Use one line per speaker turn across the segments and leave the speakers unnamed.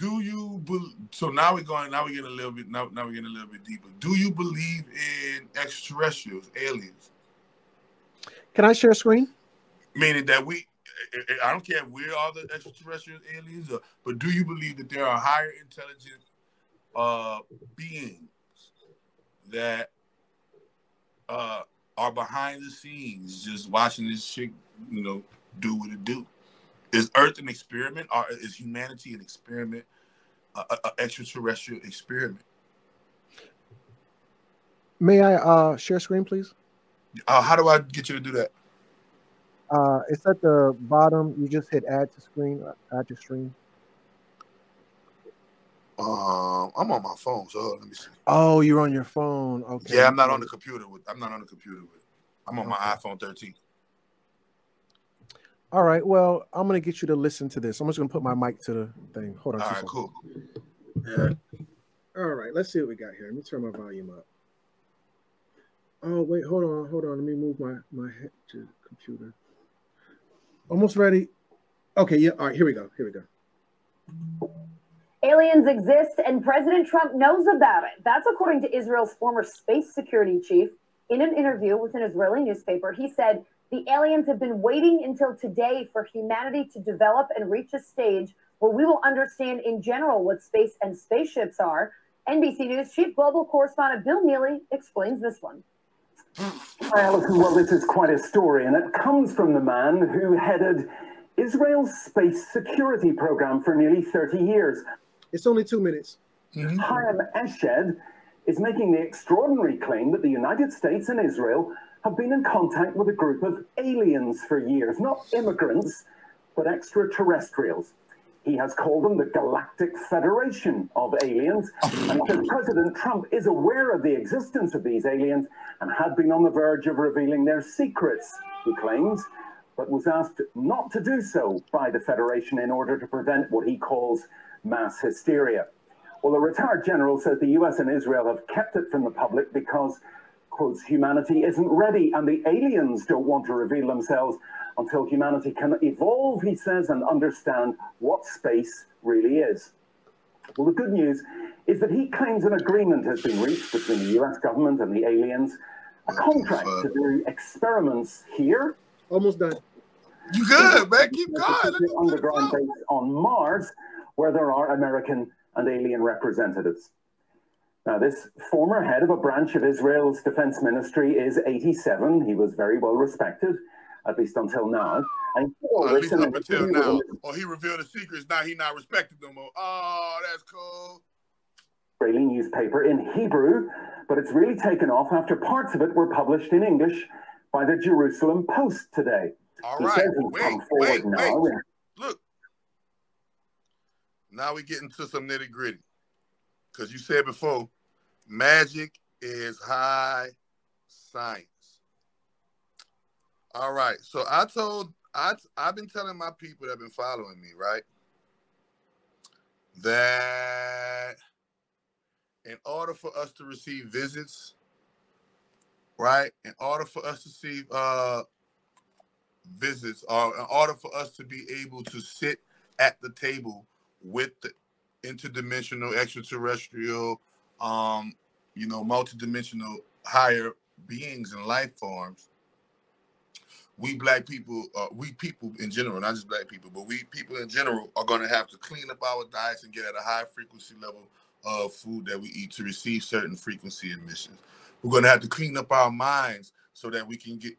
do you be, so now we're going now we're getting a little bit now, now we're getting a little bit deeper. Do you believe in extraterrestrials, aliens?
Can I share a screen?
Meaning that we I don't care if we're all the extraterrestrial aliens, or, but do you believe that there are higher intelligent uh, beings that uh, are behind the scenes just watching this shit, you know, do what it do? Is Earth an experiment, or is humanity an experiment, an extraterrestrial experiment?
May I uh, share screen, please?
Uh, how do I get you to do that?
Uh, it's at the bottom. You just hit add to screen, uh, add to stream.
Um, I'm on my phone, so let me see.
Oh, you're on your phone. Okay.
Yeah, I'm not on the computer with. I'm not on the computer with. I'm on okay. my iPhone 13.
All right. Well, I'm gonna get you to listen to this. I'm just gonna put my mic to the thing. Hold on.
All right. Cool.
Yeah. All right. Let's see what we got here. Let me turn my volume up. Oh wait, hold on, hold on. Let me move my my head to computer. Almost ready. Okay, yeah. All right, here we go. Here we go.
Aliens exist and President Trump knows about it. That's according to Israel's former space security chief. In an interview with an Israeli newspaper, he said the aliens have been waiting until today for humanity to develop and reach a stage where we will understand in general what space and spaceships are. NBC News chief global correspondent Bill Neely explains this one.
Hi, Allison. Well, this is quite a story, and it comes from the man who headed Israel's space security program for nearly 30 years.
It's only two minutes.
Mm-hmm. Haim Eshed is making the extraordinary claim that the United States and Israel have been in contact with a group of aliens for years, not immigrants, but extraterrestrials. He has called them the Galactic Federation of Aliens. And President Trump is aware of the existence of these aliens and had been on the verge of revealing their secrets, he claims, but was asked not to do so by the Federation in order to prevent what he calls mass hysteria. Well, the retired general says the US and Israel have kept it from the public because, quotes, humanity isn't ready and the aliens don't want to reveal themselves until humanity can evolve, he says, and understand what space really is. Well, the good news is that he claims an agreement has been reached between the US government and the aliens, a contract to do experiments here.
Almost done.
You good, man. Keep going.
Underground base on Mars, where there are American and alien representatives. Now, this former head of a branch of Israel's defense ministry is 87. He was very well respected at least until now. And
well, at least up until now. Or oh, he revealed the secrets. Now he not respected no more. Oh, that's cool.
Israeli newspaper in Hebrew, but it's really taken off after parts of it were published in English by the Jerusalem Post today.
All he right. Wait, wait, now. wait. Look. Now we get into some nitty gritty. Because you said before, magic is high science. All right. So I told I I've been telling my people that have been following me, right? That in order for us to receive visits, right? In order for us to see uh visits or in order for us to be able to sit at the table with the interdimensional extraterrestrial um you know multidimensional higher beings and life forms we black people, uh, we people in general, not just black people, but we people in general are going to have to clean up our diets and get at a high frequency level of food that we eat to receive certain frequency emissions. We're going to have to clean up our minds so that we can get.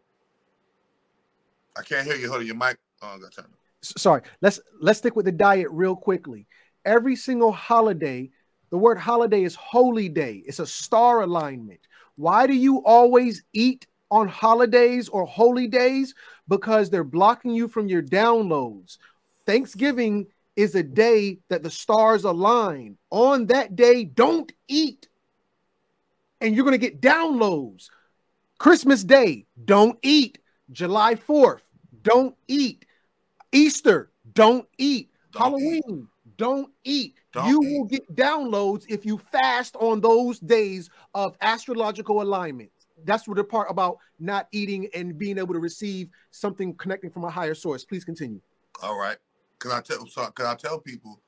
I can't hear you. Hold on, your mic uh, got turned.
Sorry. Let's let's stick with the diet real quickly. Every single holiday, the word holiday is holy day. It's a star alignment. Why do you always eat on holidays or holy days because they're blocking you from your downloads. Thanksgiving is a day that the stars align. On that day, don't eat. And you're going to get downloads. Christmas Day, don't eat. July 4th, don't eat. Easter, don't eat. Don't Halloween, eat. Don't eat. Don't you eat. will get downloads if you fast on those days of astrological alignment that's what the part about not eating and being able to receive something connecting from a higher source. Please continue.
All right. Can I tell? So, can I tell people?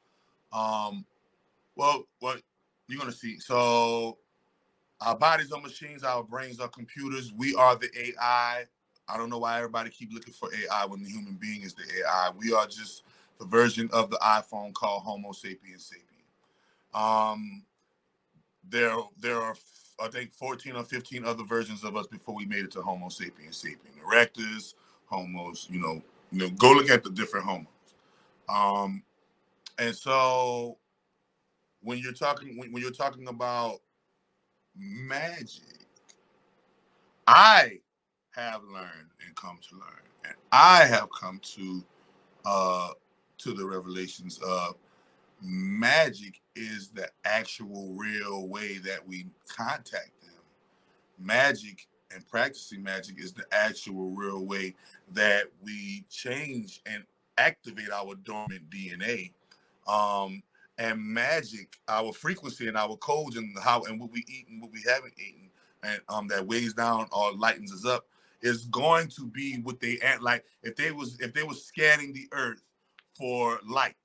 Um, well, what you're gonna see. So our bodies are machines, our brains are computers. We are the AI. I don't know why everybody keep looking for AI when the human being is the AI. We are just the version of the iPhone called Homo sapiens sapien. Um, there, there are I think 14 or 15 other versions of us before we made it to Homo sapiens sapien. Erectus, Homos, you know, you know, go look at the different Homos. Um, and so when you're talking when, when you're talking about magic, I have learned and come to learn, and I have come to uh to the revelations of magic is the actual real way that we contact them. Magic and practicing magic is the actual real way that we change and activate our dormant DNA. Um, and magic, our frequency and our codes and how and what we eat and what we haven't eaten, and um, that weighs down or lightens us up, is going to be what they act like if they was if they was scanning the earth for light,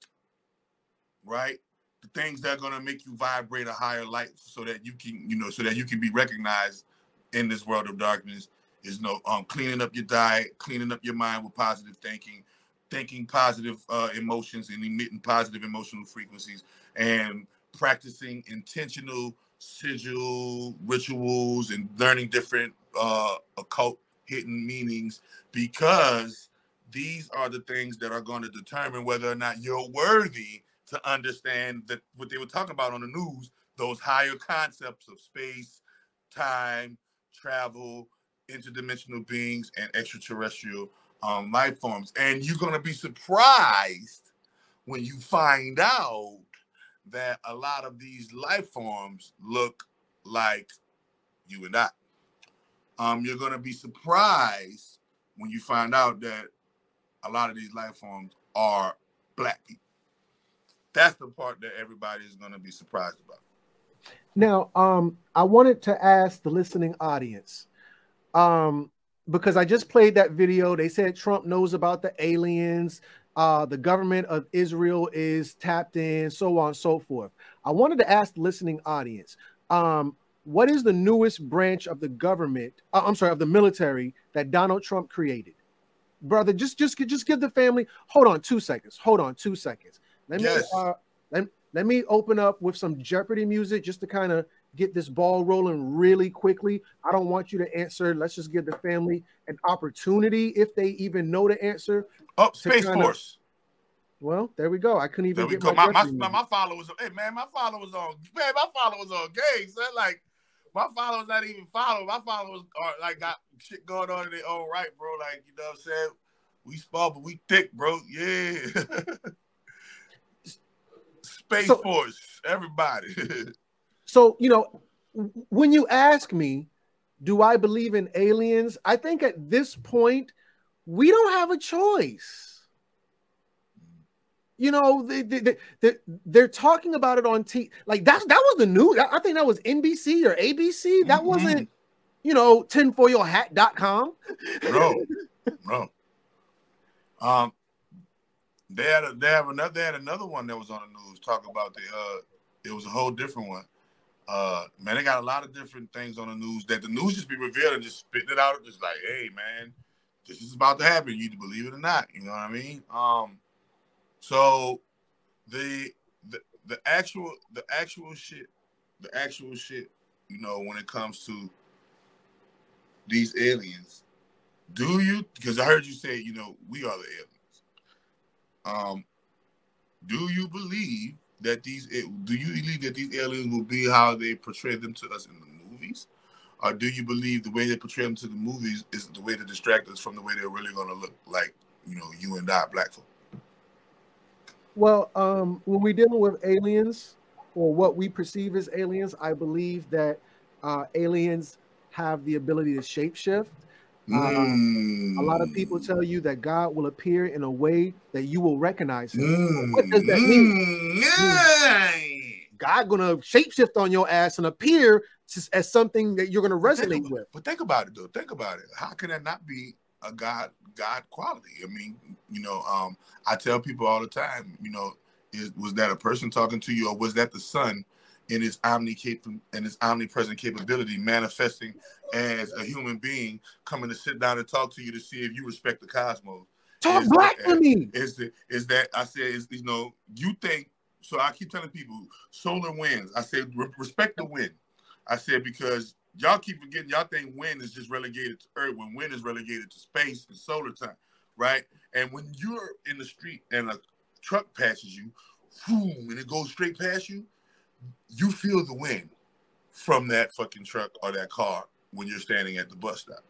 right? The things that are gonna make you vibrate a higher light so that you can, you know, so that you can be recognized in this world of darkness is no um cleaning up your diet, cleaning up your mind with positive thinking, thinking positive uh, emotions and emitting positive emotional frequencies, and practicing intentional sigil rituals and learning different uh, occult hidden meanings because these are the things that are going to determine whether or not you're worthy to understand that what they were talking about on the news those higher concepts of space time travel interdimensional beings and extraterrestrial um, life forms and you're going to be surprised when you find out that a lot of these life forms look like you and I. Um, you're going to be surprised when you find out that a lot of these life forms are black people. That's the part that everybody is going to be surprised about.
Now, um, I wanted to ask the listening audience, um, because I just played that video. They said Trump knows about the aliens. Uh, the government of Israel is tapped in, so on and so forth. I wanted to ask the listening audience, um, what is the newest branch of the government? Uh, I'm sorry, of the military that Donald Trump created? Brother, just just just give the family. Hold on, two seconds. Hold on, two seconds. Let me uh, let, let me open up with some Jeopardy music just to kind of get this ball rolling really quickly. I don't want you to answer. Let's just give the family an opportunity if they even know the answer.
Oh, Space
kinda-
Force.
Well, there we go. I couldn't even
There
get
go.
my,
My, my, my, followers, hey man, my followers on man, my followers on son. Like my followers not even follow. My followers are like got shit going on in their own right, bro. Like, you know what I'm saying? We small, but we thick, bro. Yeah. Space
So-
Force, everybody.
So, you know, when you ask me, do I believe in aliens? I think at this point, we don't have a choice. You know, they, they, they, they, they're talking about it on T. Like that's that was the news. I think that was NBC or ABC. That
Mhm.
wasn't, you know, tinfoilhat.com.
no, no. Um, they had a, they have another they had another one that was on the news talking about the uh, it was a whole different one. Uh, man, they got a lot of different things on the news that the news just be revealed and just spitting it out, just like, hey, man, this is about to happen. You believe it or not. You know what I mean? Um, so the the the actual the actual shit, the actual shit, you know, when it comes to these aliens, do you? Because I heard you say, you know, we are the aliens. Um, do you believe that these? Do you believe that these aliens will be how they portray them to us in the movies, or do you believe the way they portray them to the movies is the way to distract us from the way they're really going to look like, you know, you and I, black folk?
Well, um, when we're dealing with aliens or what we perceive as aliens, I believe that uh, aliens have the ability to shapeshift. Uh, A lot of people
Mm.
tell you that God will appear in a way that you will recognize him.
Mm,
What does that mean?
mm.
God gonna shapeshift on your ass and appear as something that you're gonna
think
resonate with.
But think about it though. Think about it. How can that not be a God God quality? I mean, you know, um, I tell people all the time, you know, is was that a person talking to you, or was that the sun in its omni and its omnipresent capability manifesting as a human being coming to sit down and talk to you to see if you respect the cosmos?
Talk is black to me.
Is the is that I said is you know you think so? I keep telling people solar winds. I said respect the wind. I said because y'all keep forgetting y'all think wind is just relegated to earth when wind is relegated to space and solar time, right? And when you're in the street and a truck passes you, boom, and it goes straight past you, you feel the wind from that fucking truck or that car when you're standing at the bus stop.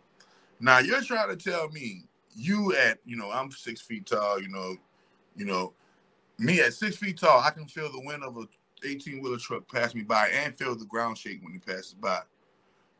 Now you're trying to tell me you at you know I'm six feet tall, you know, you know, me at six feet tall, I can feel the wind of a 18 wheeler truck pass me by and feel the ground shake when it passes by.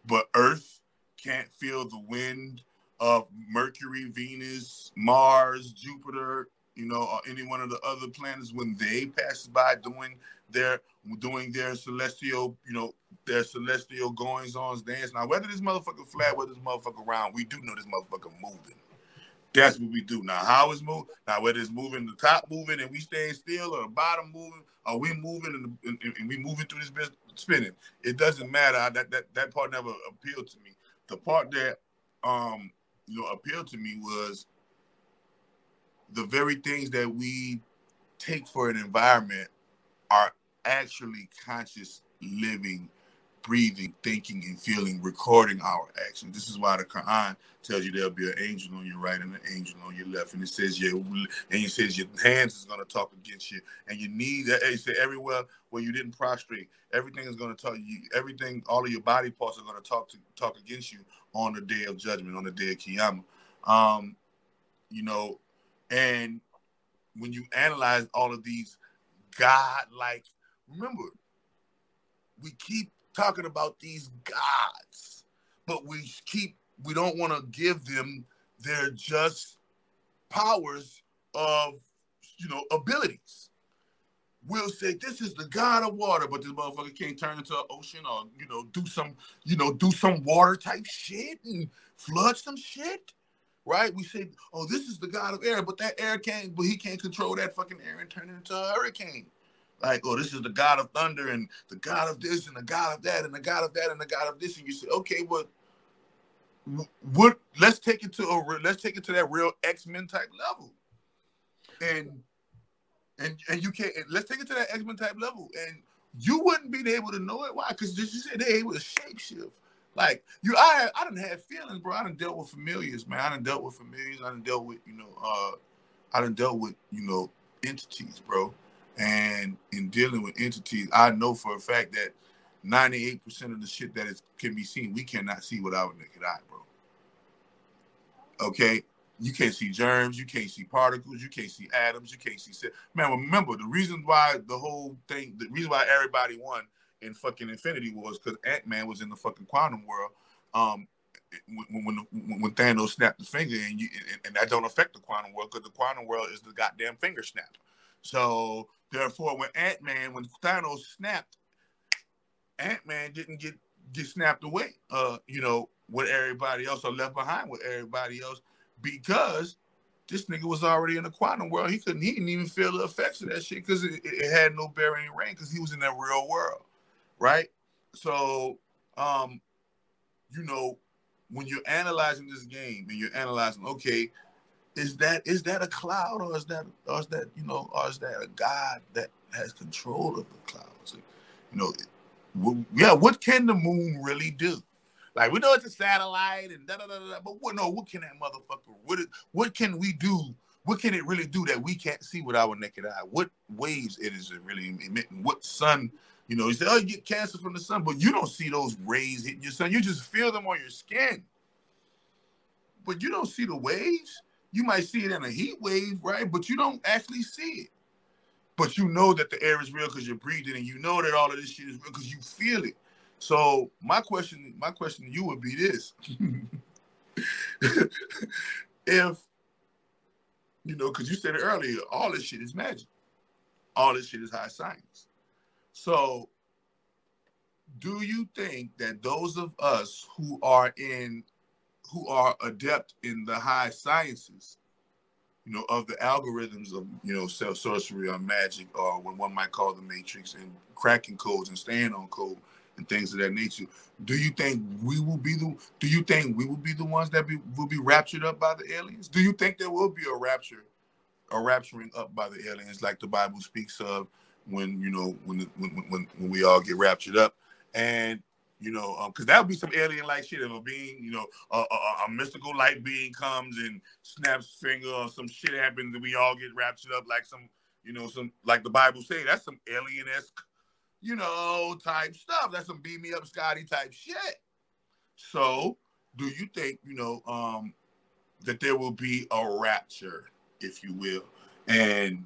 But Earth can't feel the wind of Mercury, Venus, Mars, Jupiter, you know, or any one of the other planets when they pass by doing their doing their celestial, you know, their celestial goings on dance. Now, whether this motherfucker flat, whether this motherfucker round, we do know this motherfucker moving. That's what we do. Now, how it's moving, now whether it's moving, the top moving and we staying still, or the bottom moving, or we moving and, and, and we moving through this business spinning. It doesn't matter. That that that part never appealed to me. The part that um you know appealed to me was the very things that we take for an environment are actually conscious living breathing, thinking, and feeling, recording our actions. This is why the Quran tells you there'll be an angel on your right and an angel on your left, and it says your and it says your hands is going to talk against you, and you need. It said everywhere where you didn't prostrate, everything is going to talk you. Everything, all of your body parts are going to talk to talk against you on the day of judgment, on the day of Qiyamah. Um, you know, and when you analyze all of these God-like, remember, we keep talking about these gods, but we keep we don't want to give them their just powers of you know abilities. We'll say this is the god of water, but this motherfucker can't turn into an ocean or you know do some you know do some water type shit and flood some shit, right? We say, oh, this is the god of air, but that air can't, but he can't control that fucking air and turn it into a hurricane. Like, oh, this is the God of thunder and the God of this and the God of that and the God of that and the God of this. And you say, okay, but what let's take it to a let's take it to that real X-Men type level. And and and you can't let's take it to that X-Men type level. And you wouldn't be able to know it. Why? Because you said they able to shapeshift. Like you, I I didn't have feelings, bro. I done dealt with familiars, man. I done dealt with familiars. I done dealt with, you know, uh, I done dealt with, you know, entities, bro. And in dealing with entities, I know for a fact that 98% of the shit that is can be seen, we cannot see with our naked eye, bro. Okay? You can't see germs, you can't see particles, you can't see atoms, you can't see man. Remember the reason why the whole thing, the reason why everybody won in fucking Infinity was because Ant Man was in the fucking quantum world. Um, when when, when Thanos snapped the finger, and you and, and that don't affect the quantum world because the quantum world is the goddamn finger snap. So therefore, when Ant Man, when Thanos snapped, Ant Man didn't get get snapped away. Uh, you know, with everybody else or left behind with everybody else because this nigga was already in the quantum world. He couldn't. He didn't even feel the effects of that shit because it, it, had no bearing rain because he was in that real world, right? So, um, you know, when you're analyzing this game and you're analyzing, okay, is that is that a cloud or is that or is that you know or is that a God that has control of the clouds? You know, yeah. What can the moon really do? Like we know it's a satellite and da da da da, but what no? What can that motherfucker? What what can we do? What can it really do that we can't see with our naked eye? What waves it is really emitting? What sun? You know, you say, oh, you get cancer from the sun, but you don't see those rays hitting your sun. You just feel them on your skin, but you don't see the waves you might see it in a heat wave, right? But you don't actually see it. But you know that the air is real because you're breathing, and you know that all of this shit is real because you feel it. So my question, my question to you would be this: If you know, because you said it earlier, all this shit is magic. All this shit is high science. So, do you think that those of us who are in who are adept in the high sciences, you know, of the algorithms of you know self sorcery or magic or what one might call the matrix and cracking codes and staying on code and things of that nature. Do you think we will be the do you think we will be the ones that be will be raptured up by the aliens? Do you think there will be a rapture, a rapturing up by the aliens like the Bible speaks of when you know when when when, when we all get raptured up? And you know, because um, that would be some alien like shit. If a being, you know, a, a, a, mystical light being comes and snaps finger or some shit happens and we all get raptured up like some, you know, some like the Bible say. That's some alien esque, you know, type stuff. That's some beat me up Scotty type shit. So, do you think, you know, um, that there will be a rapture, if you will, and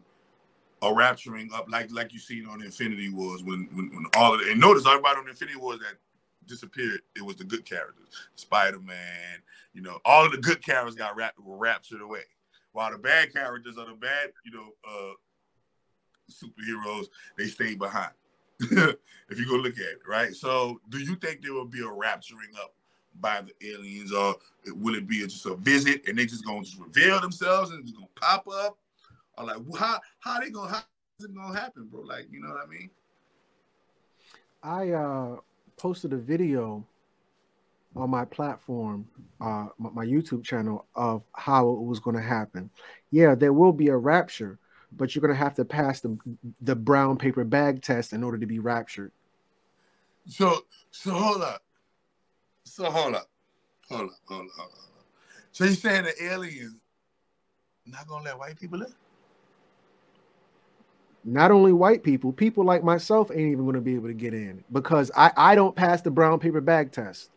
a rapturing up like like you seen on Infinity Wars when when, when all of it, and notice everybody on Infinity Wars that disappeared, it was the good characters. Spider Man, you know, all of the good characters got rap- were raptured away, while the bad characters are the bad, you know, uh, superheroes they stayed behind. if you go look at it, right? So, do you think there will be a rapturing up by the aliens, or will it be just a visit and they just gonna just reveal themselves and just gonna pop up? Or like, how how they gonna how is it gonna happen, bro? Like, you know what I mean?
I uh posted a video on my platform, uh, my, my YouTube channel, of how it was going to happen. Yeah, there will be a rapture, but you're going to have to pass the the brown paper bag test in order to be raptured.
So, so hold up. So hold up, hold up, hold up, hold up. So you're saying the aliens not gonna let white people live?
Not only white people, people like myself ain't even going to be able to get in because I, I don't pass the brown paper bag test.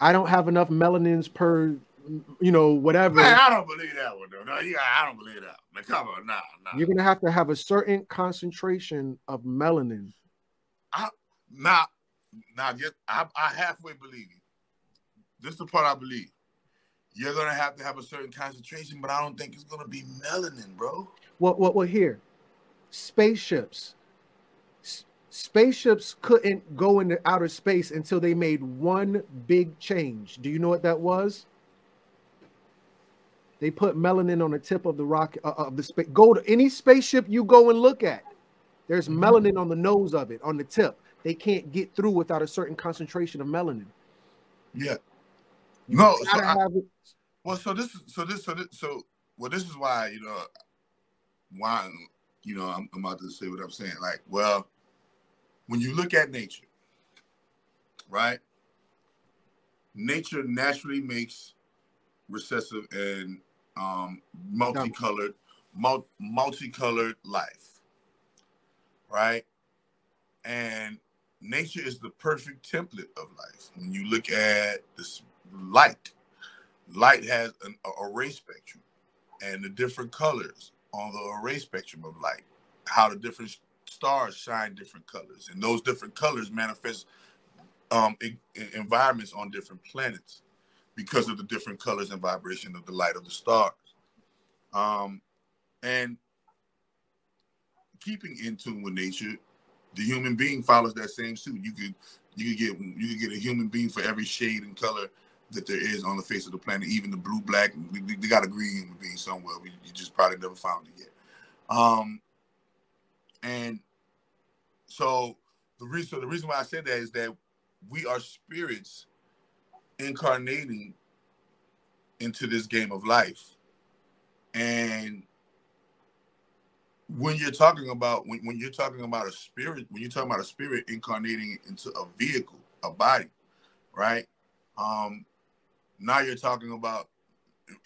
I don't have enough melanins per, you know, whatever.
Man, I don't believe that one though. No, yeah, I don't believe that. Man, come on, nah, nah.
You're gonna have to have a certain concentration of melanin.
I now, now get I, I halfway believe you. This is the part I believe. You're gonna have to have a certain concentration, but I don't think it's gonna be melanin, bro.
What what what here? Spaceships. S- spaceships couldn't go into outer space until they made one big change. Do you know what that was? They put melanin on the tip of the rocket uh, of the space. Go to any spaceship you go and look at. There's mm-hmm. melanin on the nose of it, on the tip. They can't get through without a certain concentration of melanin.
Yeah. No. So I, well, so this so this so this so well this is why you know why you know, I'm, I'm about to say what I'm saying. Like, well, when you look at nature, right? Nature naturally makes recessive and um, multicolored, mul- multicolored life, right? And nature is the perfect template of life. When you look at this light, light has an ray spectrum and the different colors on the array spectrum of light, how the different stars shine different colors, and those different colors manifest um, in, in environments on different planets because of the different colors and vibration of the light of the stars. Um, and keeping in tune with nature, the human being follows that same suit. You could you could get you could get a human being for every shade and color that there is on the face of the planet, even the blue, black. We, we got a green human being somewhere. We, you just probably never found it yet. Um, and so the reason so the reason why I said that is that we are spirits incarnating into this game of life. And when you're talking about when, when you're talking about a spirit, when you're talking about a spirit incarnating into a vehicle, a body, right? Um, now you're talking about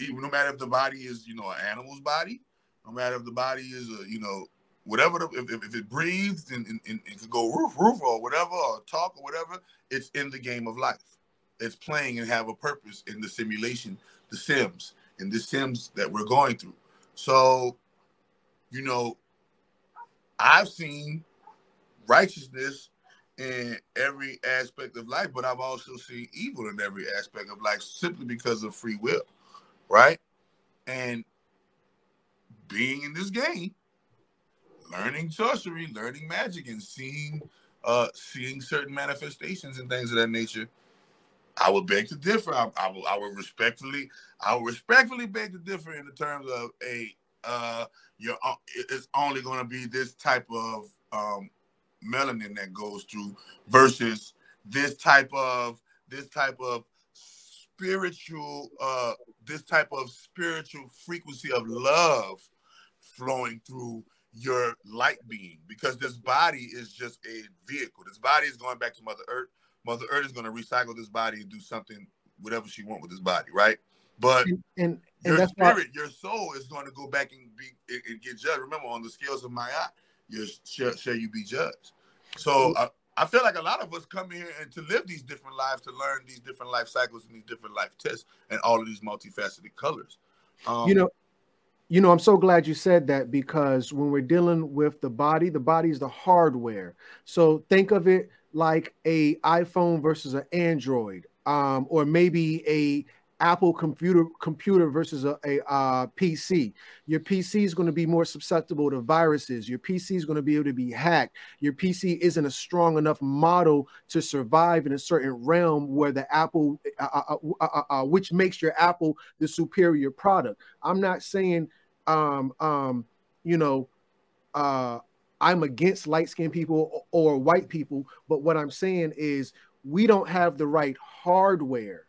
even no matter if the body is, you know, an animal's body, no matter if the body is a, you know, whatever, the, if, if it breathes and, and, and, it can go roof, roof or whatever, or talk or whatever, it's in the game of life. It's playing and have a purpose in the simulation, the Sims, and the Sims that we're going through. So, you know, I've seen righteousness in every aspect of life, but I've also seen evil in every aspect of life simply because of free will, right? And being in this game, learning sorcery, learning magic, and seeing uh seeing certain manifestations and things of that nature, I would beg to differ. I, I, will, I would respectfully, I would respectfully beg to differ in the terms of a, uh, you're, uh, it's only going to be this type of um, melanin that goes through versus this type of this type of spiritual uh this type of spiritual frequency of love flowing through your light being. Because this body is just a vehicle. This body is going back to mother earth. Mother earth is going to recycle this body and do something whatever she want with this body right? But
and, and,
and your spirit why- your soul is going to go back and be and get judged. Remember on the scales of Ma'at you shall, shall you be judged so uh, I feel like a lot of us come here and to live these different lives, to learn these different life cycles and these different life tests and all of these multifaceted colors.
Um, you know, you know, I'm so glad you said that because when we're dealing with the body, the body is the hardware. So think of it like a iPhone versus an Android, um, or maybe a Apple computer computer versus a, a uh, PC. Your PC is going to be more susceptible to viruses. Your PC is going to be able to be hacked. Your PC isn't a strong enough model to survive in a certain realm where the Apple, uh, uh, uh, which makes your Apple the superior product. I'm not saying, um, um, you know, I'm against light skinned people or, or white people, but what I'm saying is we don't have the right hardware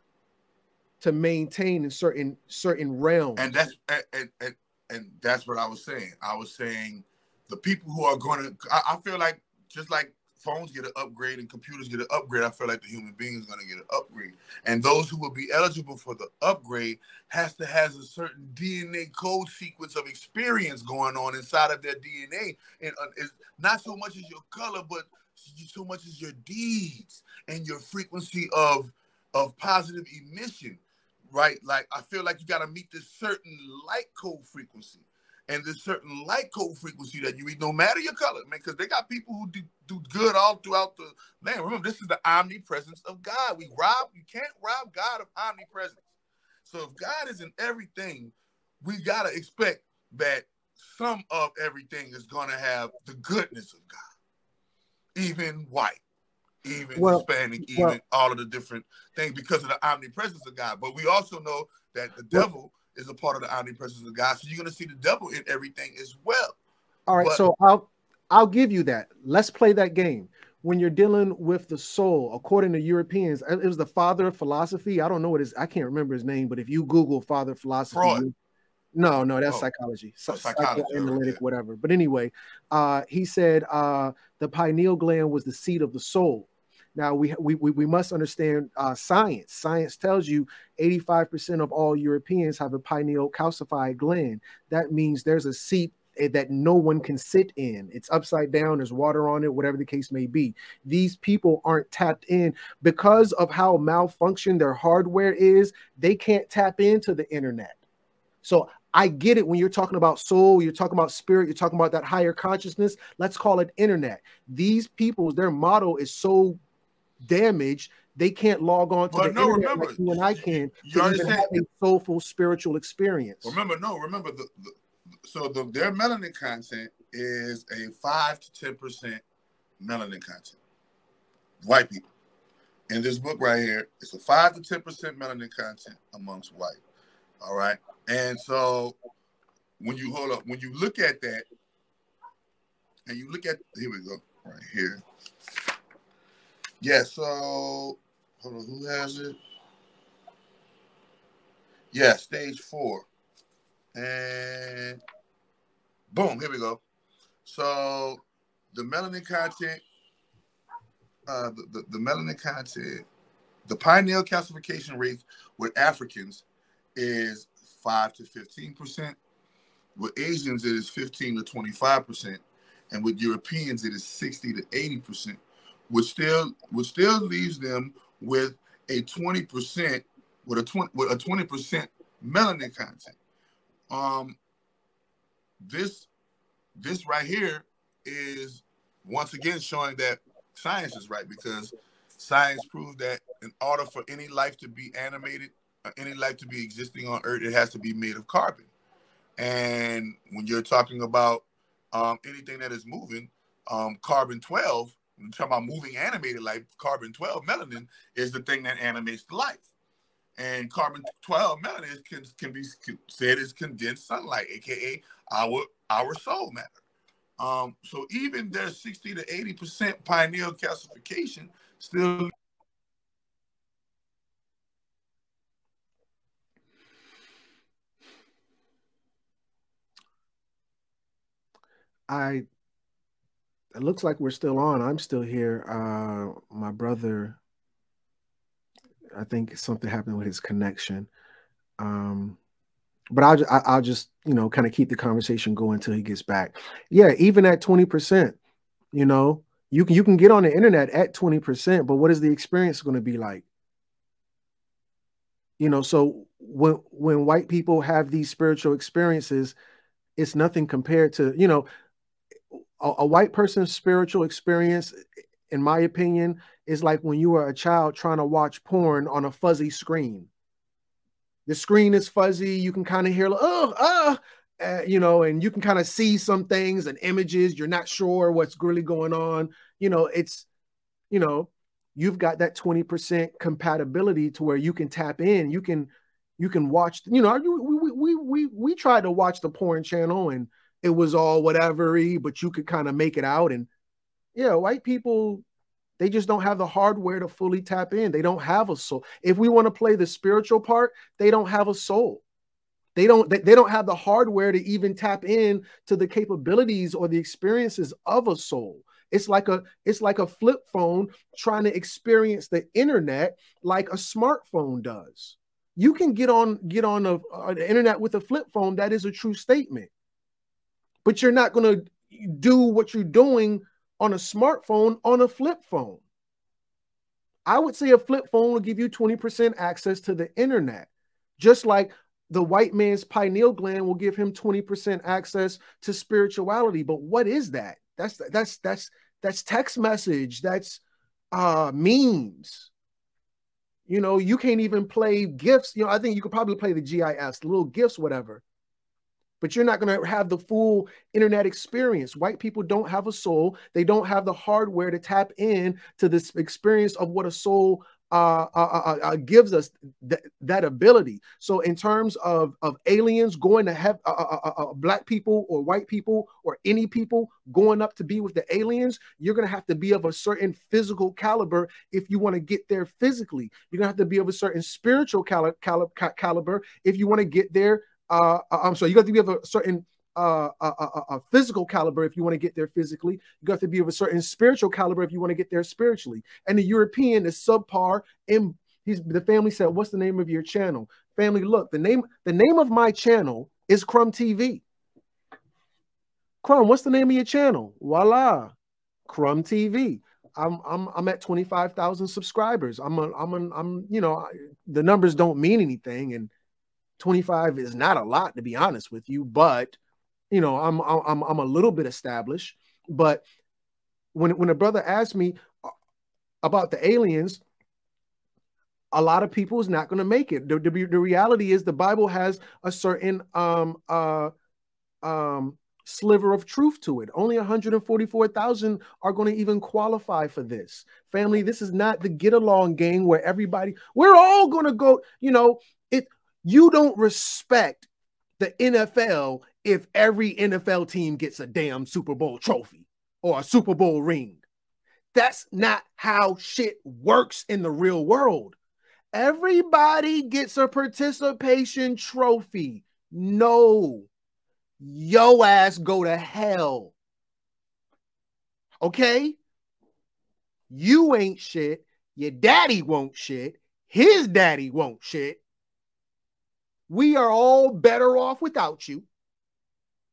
to maintain in certain certain realms.
And that's and, and and that's what I was saying. I was saying the people who are going to. I, I feel like just like phones get an upgrade and computers get an upgrade, I feel like the human being is going to get an upgrade. And those who will be eligible for the upgrade has to has a certain DNA code sequence of experience going on inside of their DNA, and uh, it's not so much as your color, but so much as your deeds and your frequency of of positive emission right? Like I feel like you got to meet this certain light code frequency and this certain light code frequency that you read, no matter your color, man, because they got people who do, do good all throughout the land. Remember, this is the omnipresence of God. We rob, you can't rob God of omnipresence. So if God is in everything, we gotta expect that some of everything is gonna have the goodness of God, even white even well, Hispanic, even well, all of the different things because of the omnipresence of God. But we also know that the devil is a part of the omnipresence of God. So you're going to see the devil in everything as well.
All right, but, so I'll I'll give you that. Let's play that game. When you're dealing with the soul, according to Europeans, it was the father of philosophy. I don't know what his I can't remember his name, but if you Google father of philosophy, Freud. No, no, that's oh, psychology, psychology, analytic, yeah. whatever. But anyway, uh, he said uh, the pineal gland was the seat of the soul. Now we we we must understand uh, science. Science tells you 85% of all Europeans have a pineal calcified gland. That means there's a seat eh, that no one can sit in. It's upside down, there's water on it, whatever the case may be. These people aren't tapped in because of how malfunctioned their hardware is, they can't tap into the internet. So I get it when you're talking about soul, you're talking about spirit, you're talking about that higher consciousness. Let's call it internet. These people, their model is so damaged they can't log on to but the no, internet remember, like you and I can you to even have a soulful spiritual experience.
Remember, no, remember the, the so the, their melanin content is a five to ten percent melanin content. White people. In this book right here, it's a five to ten percent melanin content amongst white. All right. And so when you hold up, when you look at that, and you look at here we go, right here. Yeah, so hold on, who has it? Yeah, stage four. And boom, here we go. So the melanin content, uh, the, the, the melanin content, the pineal calcification rate with Africans is 5 to 15%. With Asians, it is 15 to 25%. And with Europeans, it is 60 to 80% which still which still leaves them with a 20% with a 20 with a 20% melanin content. Um this this right here is once again showing that science is right because science proved that in order for any life to be animated, uh, any life to be existing on Earth, it has to be made of carbon. And when you're talking about um, anything that is moving, um, carbon 12 I'm talking about moving animated light, carbon 12 melanin is the thing that animates the life. And carbon 12 melanin can, can be said is condensed sunlight, aka our our soul matter. Um, so even their 60 to 80% pineal calcification still
I it looks like we're still on. I'm still here. Uh my brother I think something happened with his connection. Um but I'll I'll just you know kind of keep the conversation going until he gets back. Yeah, even at 20%, you know, you can you can get on the internet at 20%, but what is the experience going to be like? You know, so when when white people have these spiritual experiences, it's nothing compared to, you know, a, a white person's spiritual experience, in my opinion, is like when you were a child trying to watch porn on a fuzzy screen. The screen is fuzzy. You can kind of hear, like, oh, ah, uh, you know, and you can kind of see some things and images. You're not sure what's really going on. You know, it's, you know, you've got that 20% compatibility to where you can tap in. You can, you can watch, you know, we, we, we, we tried to watch the porn channel and it was all whatevery, but you could kind of make it out. And yeah, white people, they just don't have the hardware to fully tap in. They don't have a soul. If we want to play the spiritual part, they don't have a soul. They don't they, they don't have the hardware to even tap in to the capabilities or the experiences of a soul. It's like a it's like a flip phone trying to experience the internet like a smartphone does. You can get on get on a, uh, the internet with a flip phone. That is a true statement but you're not going to do what you're doing on a smartphone on a flip phone. I would say a flip phone will give you 20% access to the internet, just like the white man's pineal gland will give him 20% access to spirituality. But what is that? That's that's that's that's text message, that's uh memes. You know, you can't even play gifts. You know, I think you could probably play the GIS, little gifts, whatever but you're not going to have the full internet experience. White people don't have a soul. They don't have the hardware to tap in to this experience of what a soul uh, uh, uh, uh gives us th- that ability. So, in terms of of aliens going to have uh, uh, black people or white people or any people going up to be with the aliens, you're going to have to be of a certain physical caliber if you want to get there physically. You're going to have to be of a certain spiritual cali- cali- caliber if you want to get there uh, uh, I'm sorry, you got to be of a certain uh, a, a, a, physical caliber if you want to get there physically. You got to be of a certain spiritual caliber if you want to get there spiritually. And the European is subpar. And he's the family said, "What's the name of your channel?" Family, look, the name the name of my channel is Crumb TV. Crumb, what's the name of your channel? Voila, Crumb TV. I'm I'm I'm at twenty five thousand subscribers. I'm a, I'm a, I'm you know the numbers don't mean anything and 25 is not a lot to be honest with you, but you know, I'm I'm I'm a little bit established. But when when a brother asked me uh, about the aliens, a lot of people is not going to make it. The, the, the, reality is the Bible has a certain um uh um sliver of truth to it. Only 144,000 are going to even qualify for this. Family, this is not the get along game where everybody we're all going to go, you know, it you don't respect the NFL if every NFL team gets a damn Super Bowl trophy or a Super Bowl ring. That's not how shit works in the real world. Everybody gets a participation trophy. No, yo ass go to hell. Okay? You ain't shit. Your daddy won't shit. His daddy won't shit. We are all better off without you.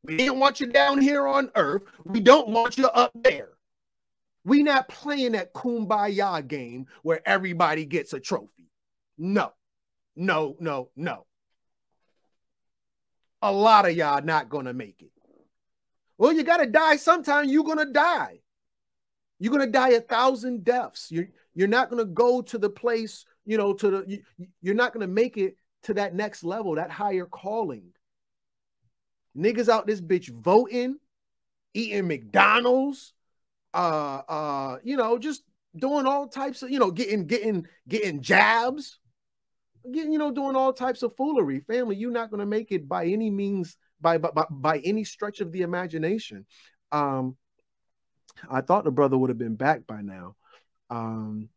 We mm. didn't want you down here on earth. We don't want you up there. We not playing that kumbaya game where everybody gets a trophy. No, no, no, no. A lot of y'all not gonna make it. Well, you gotta die sometime. You're gonna die. You're gonna die a thousand deaths. You're you're not gonna go to the place, you know, to the you, you're not gonna make it to that next level, that higher calling. Niggas out this bitch voting, eating McDonald's, uh, uh, you know, just doing all types of, you know, getting, getting, getting jabs, getting, you know, doing all types of foolery. Family, you're not to make it by any means, by, by, by any stretch of the imagination. Um, I thought the brother would have been back by now. Um,